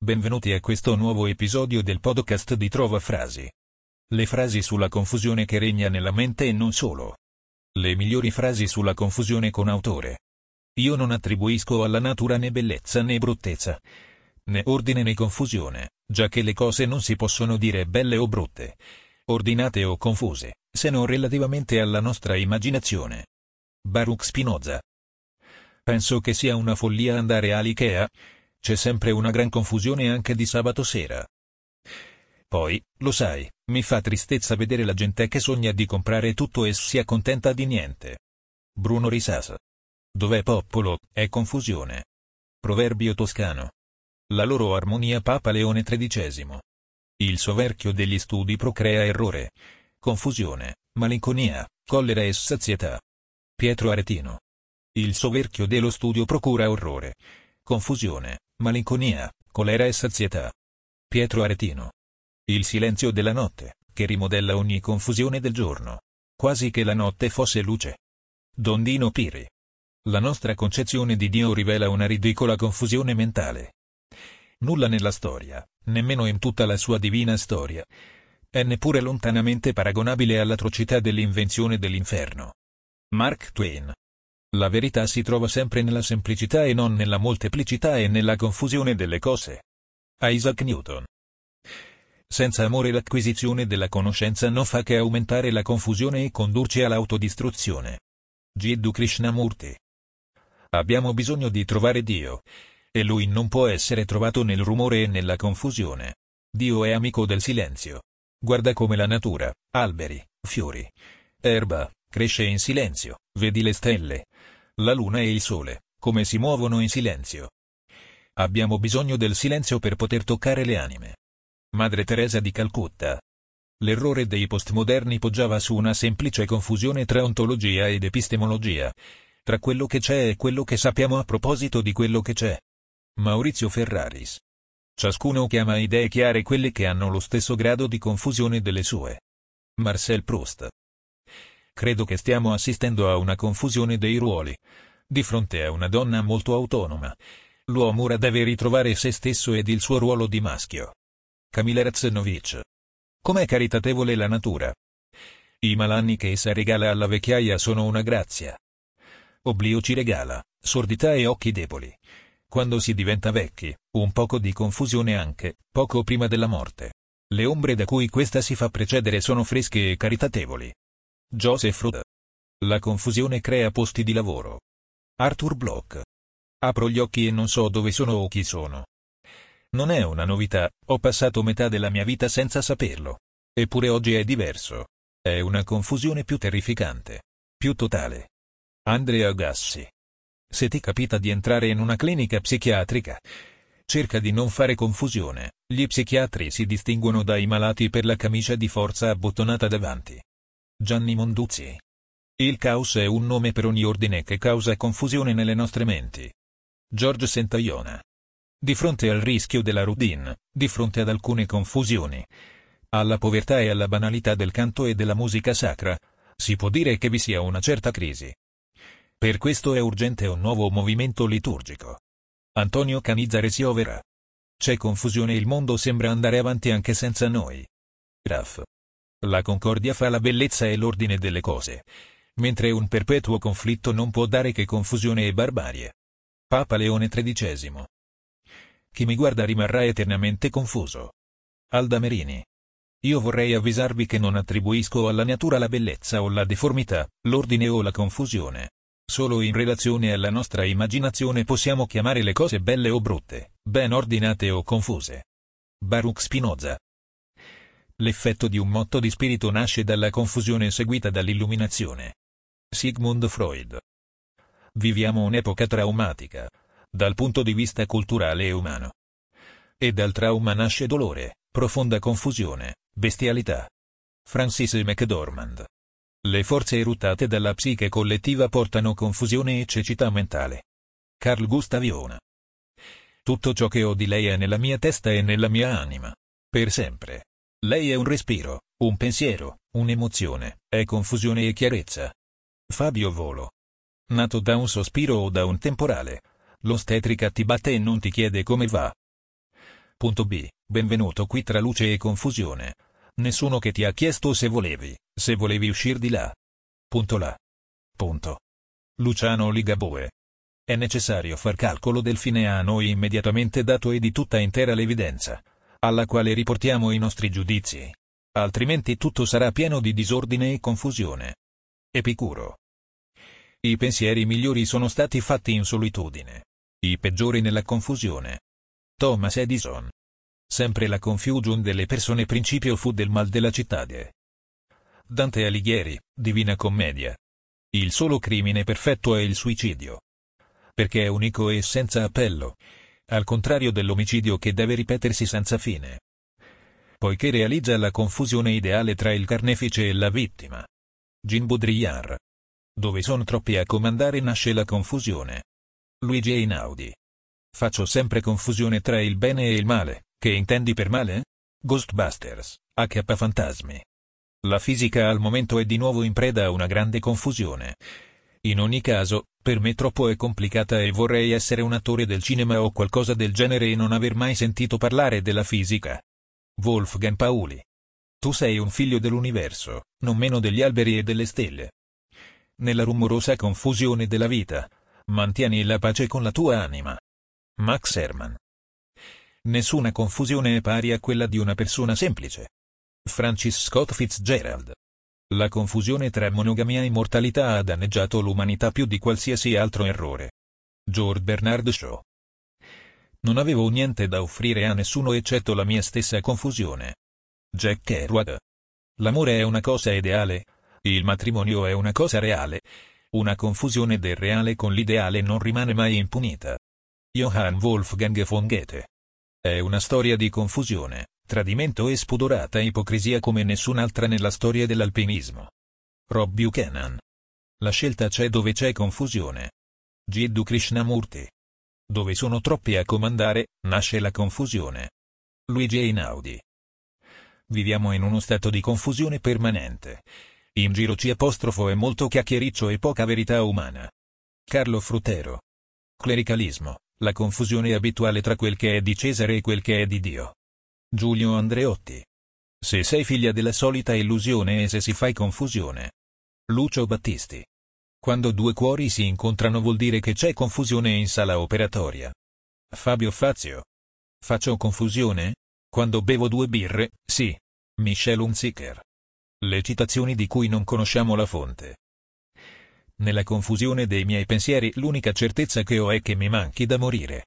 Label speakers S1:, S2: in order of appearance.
S1: Benvenuti a questo nuovo episodio del podcast di Trova Frasi. Le frasi sulla confusione che regna nella mente e non solo. Le migliori frasi sulla confusione con autore. Io non attribuisco alla natura né bellezza né bruttezza, né ordine né confusione, già che le cose non si possono dire belle o brutte, ordinate o confuse, se non relativamente alla nostra immaginazione. Baruch Spinoza. Penso che sia una follia andare all'Ikea, c'è sempre una gran confusione anche di sabato sera. Poi, lo sai, mi fa tristezza vedere la gente che sogna di comprare tutto e si accontenta di niente. Bruno Risasa. Dov'è popolo, è confusione. Proverbio toscano. La loro armonia Papa Leone XIII. Il soverchio degli studi procrea errore, confusione, malinconia, collera e sazietà. Pietro Aretino. Il soverchio dello studio procura orrore, confusione, malinconia, colera e sazietà. Pietro Aretino. Il silenzio della notte, che rimodella ogni confusione del giorno. Quasi che la notte fosse luce. Dondino Piri. La nostra concezione di Dio rivela una ridicola confusione mentale. Nulla nella storia, nemmeno in tutta la sua divina storia, è neppure lontanamente paragonabile all'atrocità dell'invenzione dell'inferno. Mark Twain. La verità si trova sempre nella semplicità e non nella molteplicità e nella confusione delle cose. Isaac Newton. Senza amore l'acquisizione della conoscenza non fa che aumentare la confusione e condurci all'autodistruzione. Jiddu Krishnamurti. Abbiamo bisogno di trovare Dio. E lui non può essere trovato nel rumore e nella confusione. Dio è amico del silenzio. Guarda come la natura, alberi, fiori, erba, cresce in silenzio, vedi le stelle, la luna e il sole, come si muovono in silenzio. Abbiamo bisogno del silenzio per poter toccare le anime. Madre Teresa di Calcutta. L'errore dei postmoderni poggiava su una semplice confusione tra ontologia ed epistemologia, tra quello che c'è e quello che sappiamo a proposito di quello che c'è. Maurizio Ferraris. Ciascuno chiama idee chiare quelle che hanno lo stesso grado di confusione delle sue. Marcel Proust. Credo che stiamo assistendo a una confusione dei ruoli. Di fronte a una donna molto autonoma, l'uomo ora deve ritrovare se stesso ed il suo ruolo di maschio. Camilla Razzenovic. Com'è caritatevole la natura. I malanni che essa regala alla vecchiaia sono una grazia. Oblio ci regala, sordità e occhi deboli. Quando si diventa vecchi, un poco di confusione anche, poco prima della morte. Le ombre da cui questa si fa precedere sono fresche e caritatevoli. Joseph Rudd. La confusione crea posti di lavoro. Arthur Bloch. Apro gli occhi e non so dove sono o chi sono. Non è una novità, ho passato metà della mia vita senza saperlo. Eppure oggi è diverso. È una confusione più terrificante. Più totale. Andrea Gassi. Se ti capita di entrare in una clinica psichiatrica, cerca di non fare confusione. Gli psichiatri si distinguono dai malati per la camicia di forza abbottonata davanti. Gianni Monduzzi. Il caos è un nome per ogni ordine che causa confusione nelle nostre menti. George Sentaiona. Di fronte al rischio della routine, di fronte ad alcune confusioni, alla povertà e alla banalità del canto e della musica sacra, si può dire che vi sia una certa crisi. Per questo è urgente un nuovo movimento liturgico. Antonio Canizza Siovera. C'è confusione e il mondo sembra andare avanti anche senza noi. Raff. La concordia fa la bellezza e l'ordine delle cose, mentre un perpetuo conflitto non può dare che confusione e barbarie. Papa Leone XIII. Chi mi guarda rimarrà eternamente confuso. Alda Merini. Io vorrei avvisarvi che non attribuisco alla natura la bellezza o la deformità, l'ordine o la confusione. Solo in relazione alla nostra immaginazione possiamo chiamare le cose belle o brutte, ben ordinate o confuse. Baruch Spinoza L'effetto di un motto di spirito nasce dalla confusione seguita dall'illuminazione. Sigmund Freud. Viviamo un'epoca traumatica, dal punto di vista culturale e umano. E dal trauma nasce dolore, profonda confusione, bestialità. Francis McDormand. Le forze eruttate dalla psiche collettiva portano confusione e cecità mentale. Carl Gustav Jung. Tutto ciò che ho di lei è nella mia testa e nella mia anima. Per sempre. Lei è un respiro, un pensiero, un'emozione, è confusione e chiarezza. Fabio Volo. Nato da un sospiro o da un temporale. L'ostetrica ti batte e non ti chiede come va. Punto B. Benvenuto qui tra luce e confusione. Nessuno che ti ha chiesto se volevi, se volevi uscire di là. Punto là. Punto. Luciano Ligaboe. È necessario far calcolo del fine a noi immediatamente dato e di tutta intera l'evidenza, alla quale riportiamo i nostri giudizi. Altrimenti tutto sarà pieno di disordine e confusione. Epicuro. I pensieri migliori sono stati fatti in solitudine. I peggiori nella confusione. Thomas Edison. Sempre la confusion delle persone principio fu del mal della cittade. Dante Alighieri, Divina Commedia. Il solo crimine perfetto è il suicidio. Perché è unico e senza appello. Al contrario dell'omicidio che deve ripetersi senza fine. Poiché realizza la confusione ideale tra il carnefice e la vittima. Jean Baudrillard. Dove sono troppi a comandare nasce la confusione. Luigi Einaudi. Faccio sempre confusione tra il bene e il male. Che intendi per male? Ghostbusters, H fantasmi. La fisica al momento è di nuovo in preda a una grande confusione. In ogni caso, per me troppo è complicata e vorrei essere un attore del cinema o qualcosa del genere e non aver mai sentito parlare della fisica. Wolfgang Pauli. Tu sei un figlio dell'universo, non meno degli alberi e delle stelle. Nella rumorosa confusione della vita, mantieni la pace con la tua anima. Max Herman. Nessuna confusione è pari a quella di una persona semplice. Francis Scott Fitzgerald. La confusione tra monogamia e mortalità ha danneggiato l'umanità più di qualsiasi altro errore. George Bernard Shaw. Non avevo niente da offrire a nessuno eccetto la mia stessa confusione. Jack Kerouac. L'amore è una cosa ideale, il matrimonio è una cosa reale. Una confusione del reale con l'ideale non rimane mai impunita. Johann Wolfgang von Goethe. È una storia di confusione, tradimento e spudorata ipocrisia come nessun'altra nella storia dell'alpinismo. Rob Buchanan. La scelta c'è dove c'è confusione. Jiddu Krishnamurti. Dove sono troppi a comandare, nasce la confusione. Luigi Einaudi. Viviamo in uno stato di confusione permanente. In giro ci apostrofo è molto chiacchiericcio e poca verità umana. Carlo Frutero. Clericalismo la confusione abituale tra quel che è di Cesare e quel che è di Dio. Giulio Andreotti. Se sei figlia della solita illusione e se si fai confusione. Lucio Battisti. Quando due cuori si incontrano vuol dire che c'è confusione in sala operatoria. Fabio Fazio. Faccio confusione? Quando bevo due birre, sì. Michel Hunziker. Le citazioni di cui non conosciamo la fonte. Nella confusione dei miei pensieri l'unica certezza che ho è che mi manchi da morire.